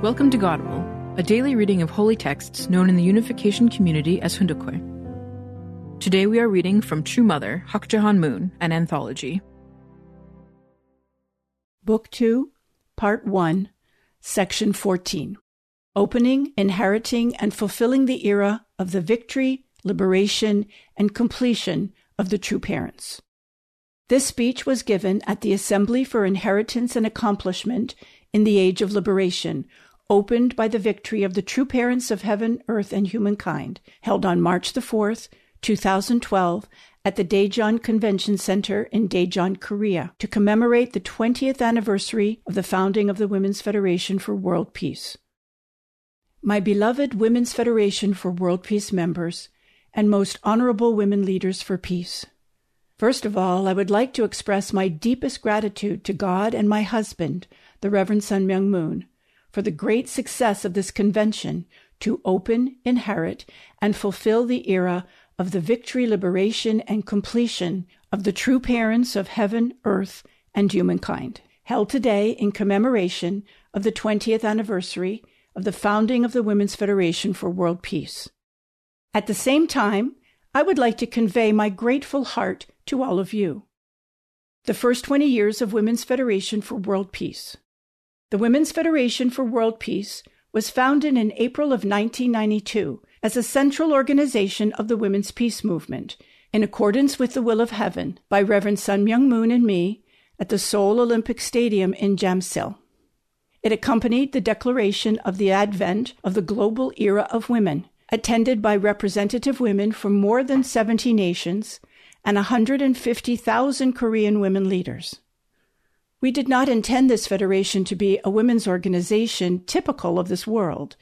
Welcome to Godable, a daily reading of holy texts known in the unification community as Hoon Dok Hwe. Today we are reading from True Mother, Hak Ja Han Moon, an anthology. Book 2, Part 1, Section 14 Opening, Inheriting, and Fulfilling the Era of the Victory, Liberation, and Completion of the True Parents. This speech was given at the Assembly for Inheritance and Accomplishment in the Age of Liberation, opened by the victory of the true parents of heaven, earth, and humankind, held on March the 4th, 2012, at the Daejeon Convention Center in Daejeon, Korea, to commemorate the 20th anniversary of the founding of the Women's Federation for World Peace. My beloved Women's Federation for World Peace members, and most honorable women leaders for peace. First of all, I would like to express my deepest gratitude to God and my husband, the Reverend Sun Myung Moon, for the great success of this convention to open, inherit, and fulfill the era of the victory, liberation, and completion of the true parents of heaven, earth, and humankind, held today in commemoration of the 20th anniversary of the founding of the Women's Federation for World Peace. At the same time, I would like to convey my grateful heart to all of you. The first 20 years of Women's Federation for World Peace. The Women's Federation for World Peace was founded in April of 1992 as a central organization of the women's peace movement, in accordance with the will of heaven, by Reverend Sun Myung Moon and me at the Seoul Olympic Stadium in Jamsil. It accompanied the declaration of the advent of the global era of women, attended by representative women from more than 70 nations and 150,000 Korean women leaders. We did not intend this federation to be a women's organization typical of this world.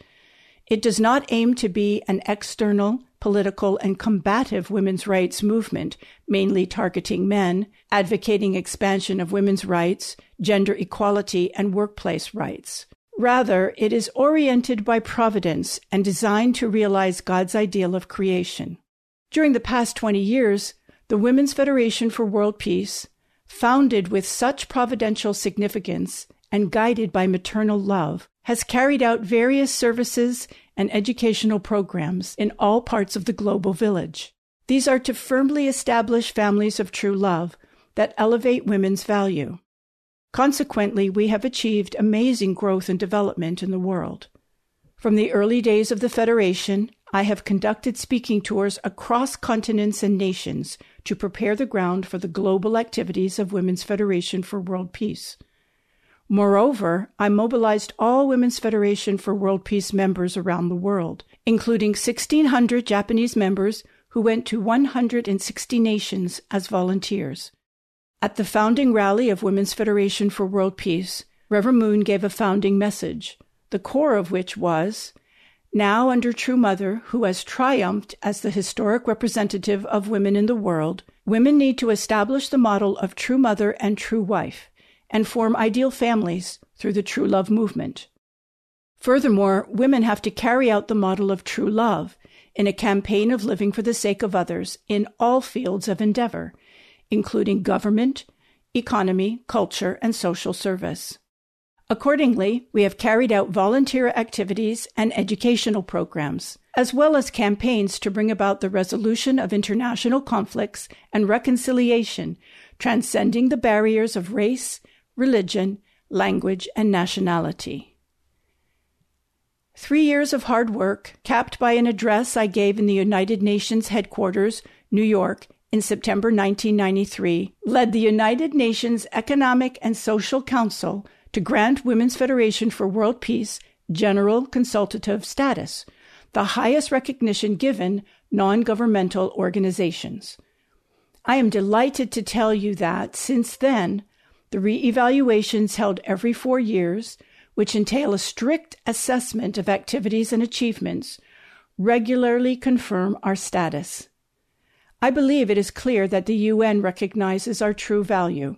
It does not aim to be an external, political, and combative women's rights movement, mainly targeting men, advocating expansion of women's rights, gender equality, and workplace rights. Rather, it is oriented by providence and designed to realize God's ideal of creation. During the past 20 years, the Women's Federation for World Peace founded with such providential significance and guided by maternal love, has carried out various services and educational programs in all parts of the global village. These are to firmly establish families of true love that elevate women's value. Consequently, we have achieved amazing growth and development in the world. From the early days of the Federation, I have conducted speaking tours across continents and nations to prepare the ground for the global activities of Women's Federation for World Peace. Moreover, I mobilized all Women's Federation for World Peace members around the world, including 1,600 Japanese members who went to 160 nations as volunteers. At the founding rally of Women's Federation for World Peace, Reverend Moon gave a founding message, the core of which was now under True Mother, who has triumphed as the historic representative of women in the world, women need to establish the model of true mother and true wife, and form ideal families through the true love movement. Furthermore, women have to carry out the model of true love in a campaign of living for the sake of others in all fields of endeavor, including government, economy, culture, and social service. Accordingly, we have carried out volunteer activities and educational programs, as well as campaigns to bring about the resolution of international conflicts and reconciliation, transcending the barriers of race, religion, language, and nationality. Three years of hard work, capped by an address I gave in the United Nations headquarters, New York, in September 1993, led the United Nations Economic and Social Council to grant Women's Federation for World Peace general consultative status, the highest recognition given non governmental organizations. I am delighted to tell you that since then, the re-evaluations held every four years, which entail a strict assessment of activities and achievements, regularly confirm our status. I believe it is clear that the UN recognizes our true value.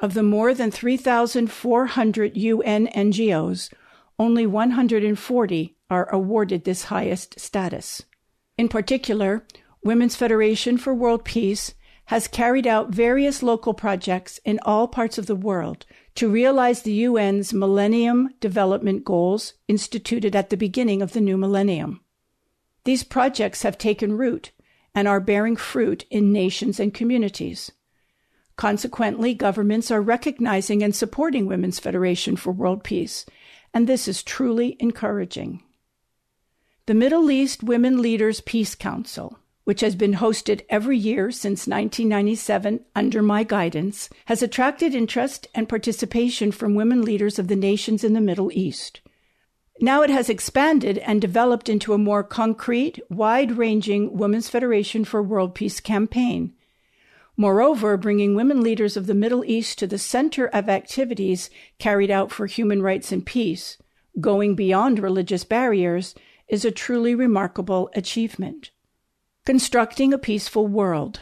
Of the more than 3,400 UN NGOs, only 140 are awarded this highest status. In particular, Women's Federation for World Peace has carried out various local projects in all parts of the world to realize the UN's Millennium Development Goals instituted at the beginning of the new millennium. These projects have taken root and are bearing fruit in nations and communities. Consequently, governments are recognizing and supporting Women's Federation for World Peace, and this is truly encouraging. The Middle East Women Leaders Peace Council, which has been hosted every year since 1997 under my guidance, has attracted interest and participation from women leaders of the nations in the Middle East. Now it has expanded and developed into a more concrete, wide ranging Women's Federation for World Peace campaign. Moreover, bringing women leaders of the Middle East to the center of activities carried out for human rights and peace, going beyond religious barriers, is a truly remarkable achievement. Constructing a Peaceful World.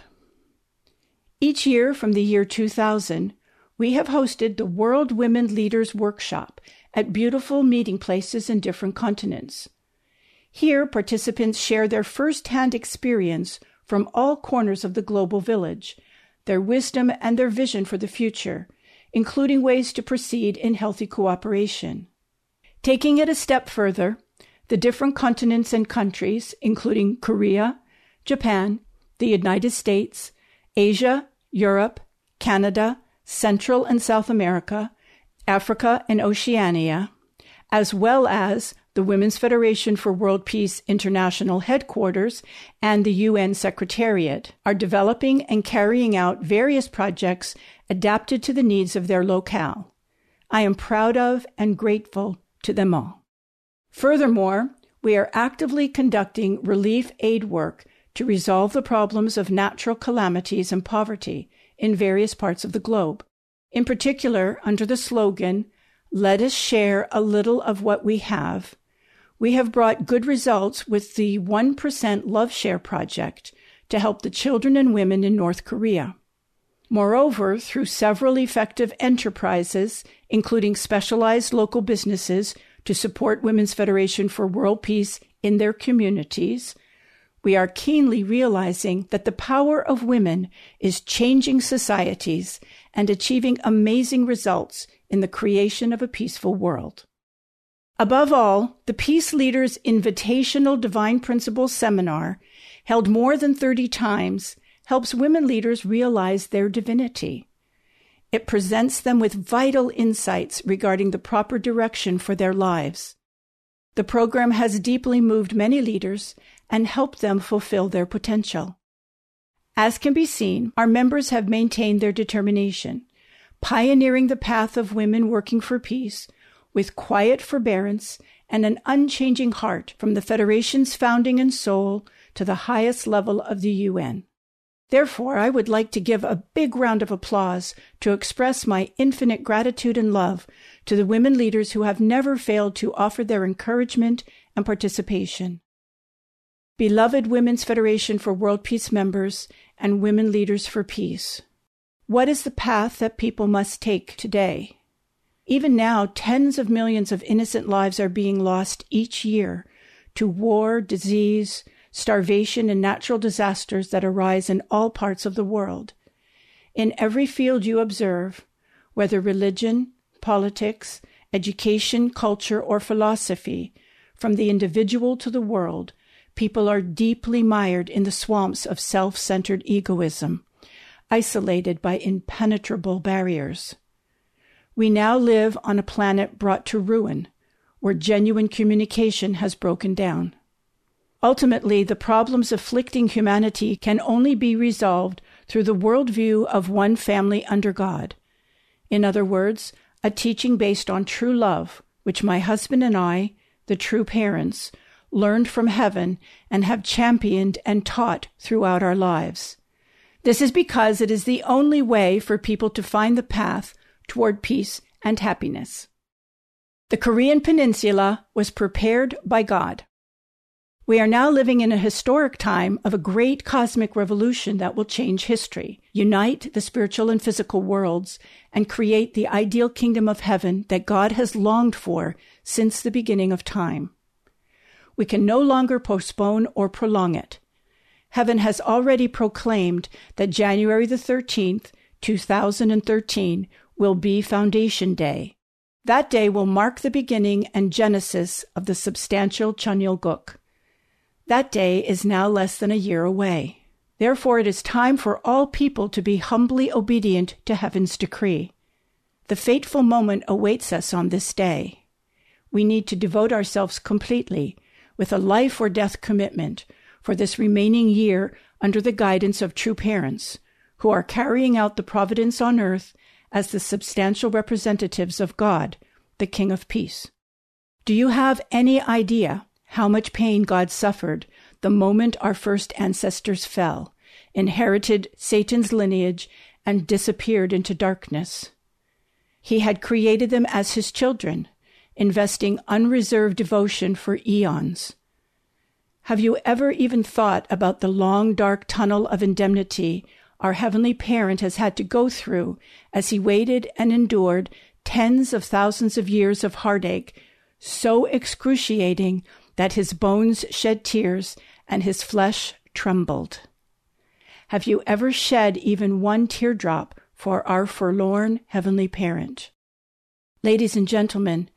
Each year from the year 2000, we have hosted the World Women Leaders Workshop at beautiful meeting places in different continents. Here, participants share their first hand experience from all corners of the global village, their wisdom and their vision for the future, including ways to proceed in healthy cooperation. Taking it a step further, the different continents and countries, including Korea, Japan, the United States, Asia, Europe, Canada, Central and South America, Africa, and Oceania, as well as the Women's Federation for World Peace International Headquarters and the UN Secretariat, are developing and carrying out various projects adapted to the needs of their locale. I am proud of and grateful to them all. Furthermore, we are actively conducting relief aid work to resolve the problems of natural calamities and poverty in various parts of the globe. In particular, under the slogan, Let us share a little of what we have, we have brought good results with the 1% Love Share project to help the children and women in North Korea. Moreover, through several effective enterprises, including specialized local businesses to support Women's Federation for World Peace in their communities, we are keenly realizing that the power of women is changing societies and achieving amazing results in the creation of a peaceful world. Above all, the Peace Leaders Invitational Divine Principles Seminar, held more than 30 times, helps women leaders realize their divinity. It presents them with vital insights regarding the proper direction for their lives. The program has deeply moved many leaders and helped them fulfill their potential. As can be seen, our members have maintained their determination, pioneering the path of women working for peace with quiet forbearance and an unchanging heart from the Federation's founding and soul to the highest level of the UN. Therefore, I would like to give a big round of applause to express my infinite gratitude and love to the women leaders who have never failed to offer their encouragement and participation. Beloved Women's Federation for World Peace members and Women Leaders for Peace, what is the path that people must take today? Even now, tens of millions of innocent lives are being lost each year to war, disease, starvation, and natural disasters that arise in all parts of the world. In every field you observe, whether religion, politics, education, culture, or philosophy, from the individual to the world, people are deeply mired in the swamps of self centered egoism, isolated by impenetrable barriers. We now live on a planet brought to ruin, where genuine communication has broken down. Ultimately, the problems afflicting humanity can only be resolved through the worldview of one family under God. In other words, a teaching based on true love, which my husband and I, the true parents, learned from heaven and have championed and taught throughout our lives. This is because it is the only way for people to find the path toward peace and happiness. The Korean Peninsula was prepared by God. We are now living in a historic time of a great cosmic revolution that will change history, unite the spiritual and physical worlds, and create the ideal kingdom of heaven that God has longed for since the beginning of time. We can no longer postpone or prolong it. heaven has already proclaimed that January the 13th, 2013 will be Foundation Day. That day will mark the beginning and genesis of the substantial Cheon Il Guk. That day is now less than a year away. Therefore, it is time for all people to be humbly obedient to heaven's decree. The fateful moment awaits us on this day. We need to devote ourselves completely, with a life or death commitment, for this remaining year under the guidance of true parents, who are carrying out the providence on earth as the substantial representatives of God, the King of Peace. Do you have any idea how much pain God suffered the moment our first ancestors fell, inherited Satan's lineage, and disappeared into darkness? He had created them as his children, investing unreserved devotion for eons. Have you ever even thought about the long, dark tunnel of indemnity our Heavenly Parent has had to go through as He waited and endured tens of thousands of years of heartache, so excruciating that His bones shed tears and His flesh trembled? Have you ever shed even one teardrop for our forlorn Heavenly Parent? Ladies and gentlemen,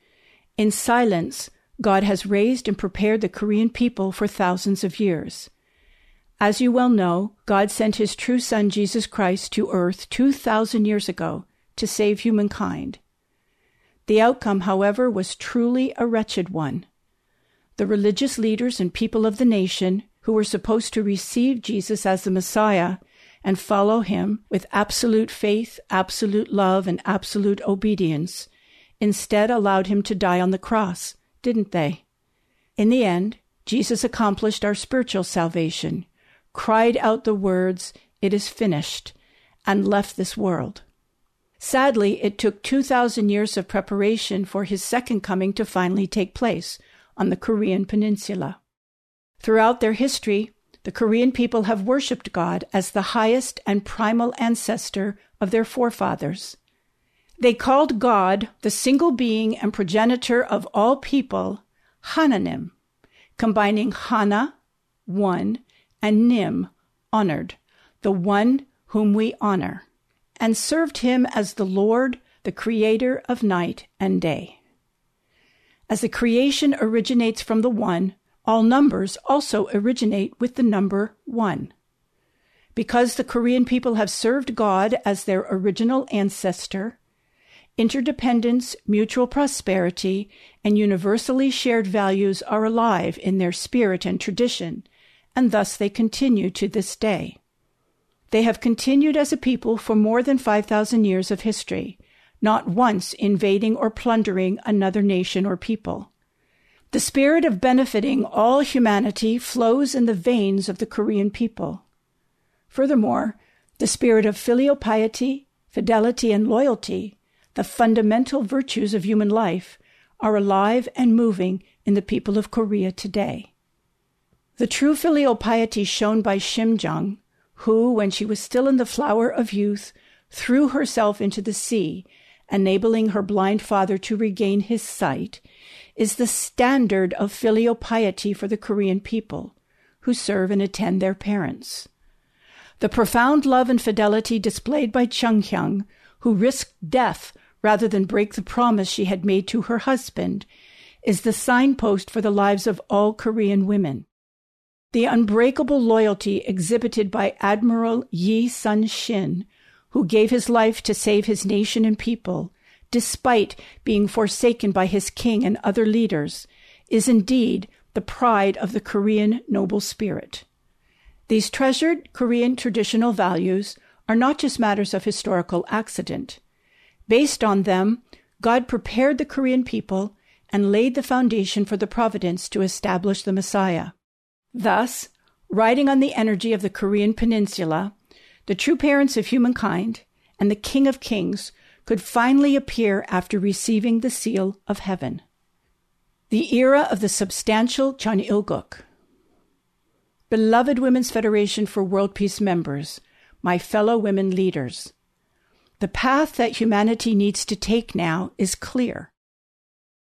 in silence, God has raised and prepared the Korean people for thousands of years. As you well know, God sent his true Son, Jesus Christ, to earth 2,000 years ago to save humankind. The outcome, however, was truly a wretched one. The religious leaders and people of the nation, who were supposed to receive Jesus as the Messiah and follow him with absolute faith, absolute love, and absolute obedience, instead allowed him to die on the cross, didn't they? In the end, Jesus accomplished our spiritual salvation cried out the words, It is finished, and left this world. Sadly, it took 2,000 years of preparation for his second coming to finally take place on the Korean peninsula. Throughout their history, the Korean people have worshipped God as the highest and primal ancestor of their forefathers. They called God, the single being and progenitor of all people, Hananim, combining Hana, one, and Nim, honored, the one whom we honor, and served him as the Lord, the creator of night and day. As the creation originates from the one, all numbers also originate with the number one. Because the Korean people have served God as their original ancestor, interdependence, mutual prosperity, and universally shared values are alive in their spirit and tradition, and thus they continue to this day. They have continued as a people for more than 5,000 years of history, not once invading or plundering another nation or people. The spirit of benefiting all humanity flows in the veins of the Korean people. Furthermore, the spirit of filial piety, fidelity, and loyalty, the fundamental virtues of human life, are alive and moving in the people of Korea today. The true filial piety shown by Shim Cheong, who, when she was still in the flower of youth, threw herself into the sea, enabling her blind father to regain his sight, is the standard of filial piety for the Korean people, who serve and attend their parents. The profound love and fidelity displayed by Chun Hyang, who risked death rather than break the promise she had made to her husband, is the signpost for the lives of all Korean women. The unbreakable loyalty exhibited by Admiral Yi Sun Shin, who gave his life to save his nation and people, despite being forsaken by his king and other leaders, is indeed the pride of the Korean noble spirit. These treasured Korean traditional values are not just matters of historical accident. Based on them, God prepared the Korean people and laid the foundation for the providence to establish the Messiah. Thus, riding on the energy of the Korean peninsula, the true parents of humankind and the King of Kings could finally appear after receiving the seal of heaven. The era of the substantial Cheon Il Guk. Beloved Women's Federation for World Peace members, my fellow women leaders, the path that humanity needs to take now is clear.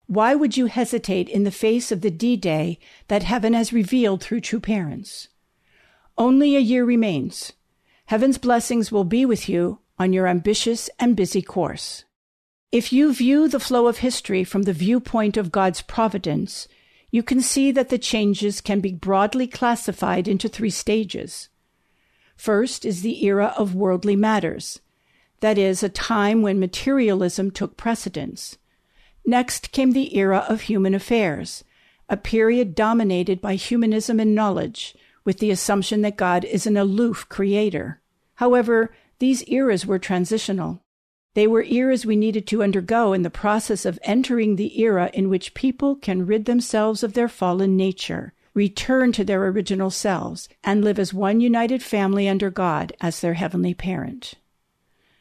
Why would you hesitate in the face of the D Day that heaven has revealed through true parents? Only a year remains. Heaven's blessings will be with you on your ambitious and busy course. If you view the flow of history from the viewpoint of God's providence, you can see that the changes can be broadly classified into three stages. First is the era of worldly matters, that is, a time when materialism took precedence. Next came the era of human affairs, a period dominated by humanism and knowledge, with the assumption that God is an aloof creator. However, these eras were transitional. They were eras we needed to undergo in the process of entering the era in which people can rid themselves of their fallen nature, return to their original selves, and live as one united family under God as their heavenly parent.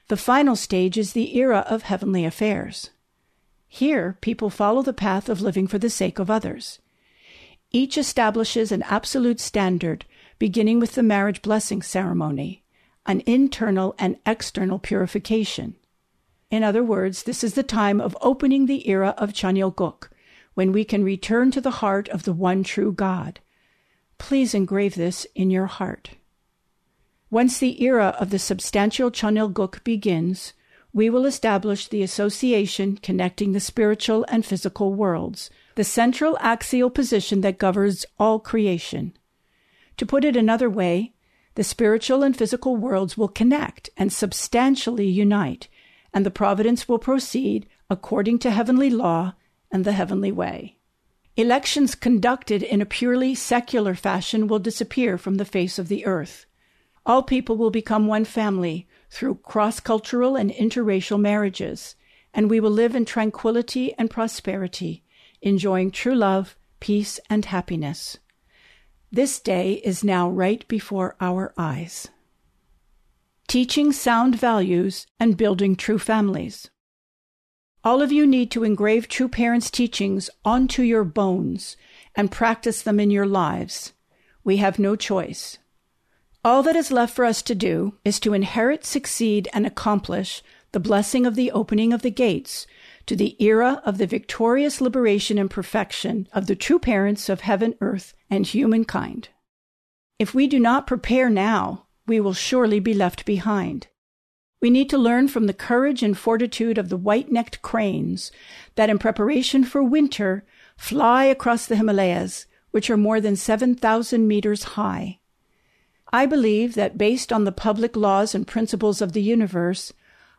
The final stage is the era of heavenly affairs. Here, people follow the path of living for the sake of others. Each establishes an absolute standard, beginning with the marriage blessing ceremony, an internal and external purification. In other words, this is the time of opening the era of Cheon Il Guk, when we can return to the heart of the one true God. Please engrave this in your heart. Once the era of the substantial Cheon Il Guk begins, we will establish the association connecting the spiritual and physical worlds, the central axial position that governs all creation. To put it another way, the spiritual and physical worlds will connect and substantially unite, and the providence will proceed according to heavenly law and the heavenly way. Elections conducted in a purely secular fashion will disappear from the face of the earth. All people will become one family through cross cultural and interracial marriages, and we will live in tranquility and prosperity, enjoying true love, peace, and happiness. This day is now right before our eyes. Teaching sound values and building true families. All of you need to engrave true parents' teachings onto your bones and practice them in your lives. We have no choice. All that is left for us to do is to inherit, succeed, and accomplish the blessing of the opening of the gates to the era of the victorious liberation and perfection of the true parents of heaven, earth, and humankind. If we do not prepare now, we will surely be left behind. We need to learn from the courage and fortitude of the white necked cranes that, in preparation for winter, fly across the Himalayas, which are more than 7,000 meters high. I believe that based on the public laws and principles of the universe,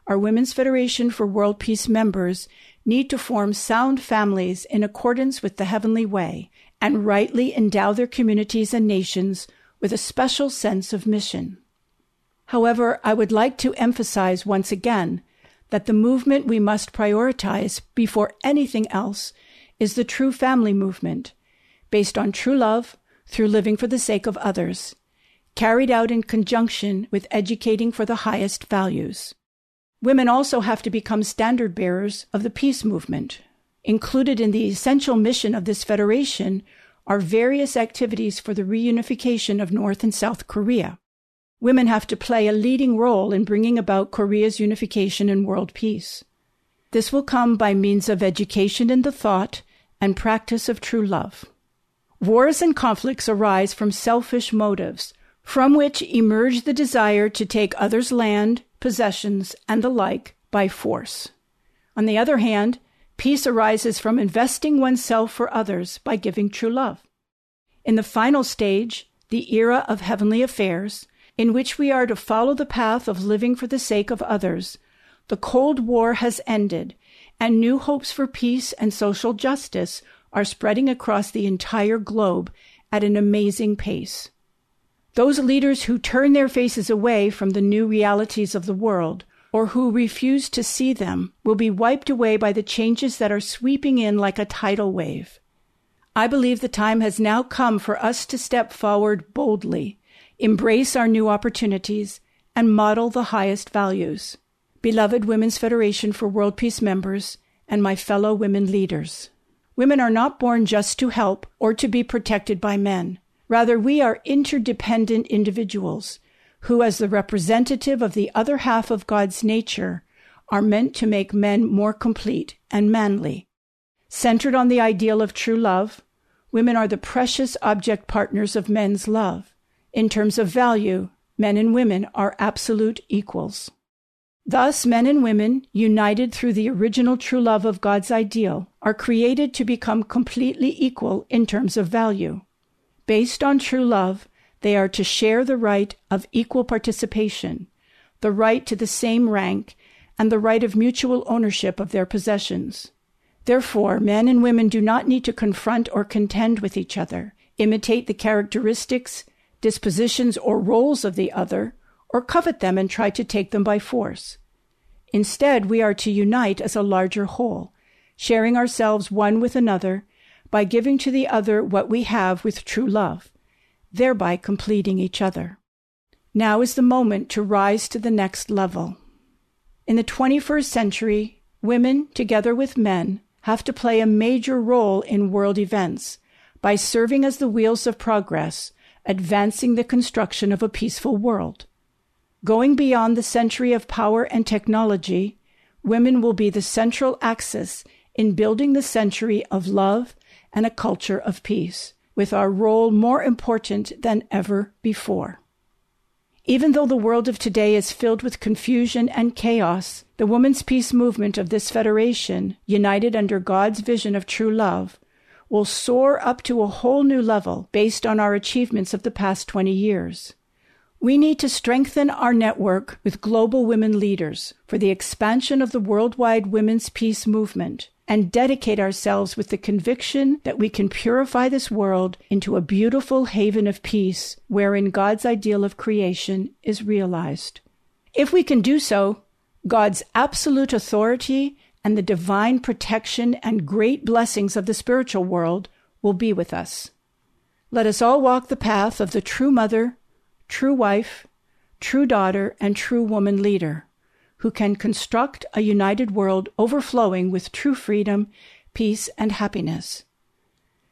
our Women's Federation for World Peace members need to form sound families in accordance with the heavenly way and rightly endow their communities and nations with a special sense of mission. However, I would like to emphasize once again that the movement we must prioritize before anything else is the true family movement, based on true love through living for the sake of others, carried out in conjunction with educating for the highest values. Women also have to become standard bearers of the peace movement. Included in the essential mission of this federation are various activities for the reunification of North and South Korea. Women have to play a leading role in bringing about Korea's unification and world peace. This will come by means of education in the thought and practice of true love. Wars and conflicts arise from selfish motives, from which emerge the desire to take others' land, possessions, and the like by force. On the other hand, peace arises from investing oneself for others by giving true love. In the final stage, the era of heavenly affairs, in which we are to follow the path of living for the sake of others, the Cold War has ended, and new hopes for peace and social justice are spreading across the entire globe at an amazing pace. Those leaders who turn their faces away from the new realities of the world or who refuse to see them will be wiped away by the changes that are sweeping in like a tidal wave. I believe the time has now come for us to step forward boldly, embrace our new opportunities, and model the highest values. Beloved Women's Federation for World Peace members and my fellow women leaders. Women are not born just to help or to be protected by men. Rather, we are interdependent individuals who, as the representative of the other half of God's nature, are meant to make men more complete and manly. Centered on the ideal of true love, women are the precious object partners of men's love. In terms of value, men and women are absolute equals. Thus, men and women, united through the original true love of God's ideal, are created to become completely equal in terms of value. Based on true love, they are to share the right of equal participation, the right to the same rank, and the right of mutual ownership of their possessions. Therefore, men and women do not need to confront or contend with each other, imitate the characteristics, dispositions, or roles of the other, or covet them and try to take them by force. Instead, we are to unite as a larger whole, sharing ourselves one with another by giving to the other what we have with true love, thereby completing each other. Now is the moment to rise to the next level. In the 21st century, women, together with men, have to play a major role in world events by serving as the wheels of progress, advancing the construction of a peaceful world. Going beyond the century of power and technology, women will be the central axis in building the century of love and a culture of peace, with our role more important than ever before. Even though the world of today is filled with confusion and chaos, the Women's Peace Movement of this Federation, united under God's vision of true love, will soar up to a whole new level based on our achievements of the past 20 years. We need to strengthen our network with global women leaders for the expansion of the worldwide women's peace movement and dedicate ourselves with the conviction that we can purify this world into a beautiful haven of peace wherein God's ideal of creation is realized. If we can do so, God's absolute authority and the divine protection and great blessings of the spiritual world will be with us. Let us all walk the path of the true mother, true wife, true daughter, and true woman leader, who can construct a united world overflowing with true freedom, peace, and happiness.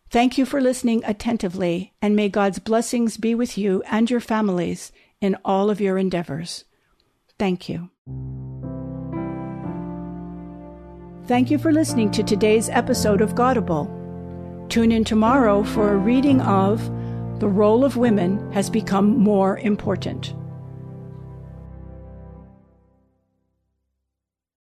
Thank you for listening attentively, and may God's blessings be with you and your families in all of your endeavors. Thank you. Thank you for listening to today's episode of Godable. Tune in tomorrow for a reading of the role of women has become more important.